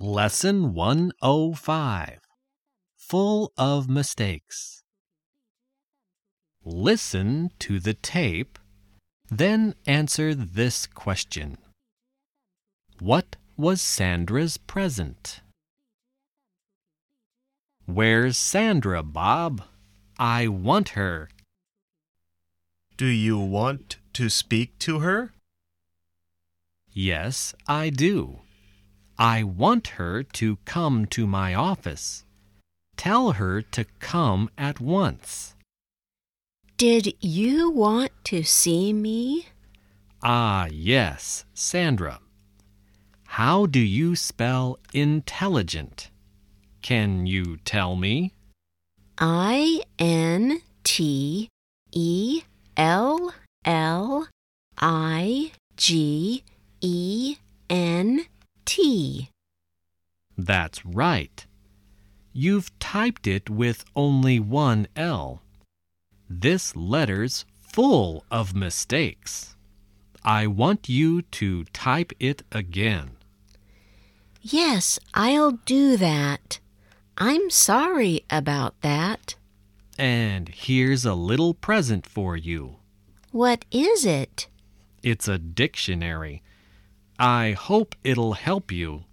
Lesson 105 Full of Mistakes. Listen to the tape, then answer this question What was Sandra's present? Where's Sandra, Bob? I want her. Do you want to speak to her? Yes, I do. I want her to come to my office. Tell her to come at once. Did you want to see me? Ah, yes, Sandra. How do you spell intelligent? Can you tell me? I N T E L L I G E T. That's right. You've typed it with only one L. This letter's full of mistakes. I want you to type it again. Yes, I'll do that. I'm sorry about that. And here's a little present for you. What is it? It's a dictionary. I hope it'll help you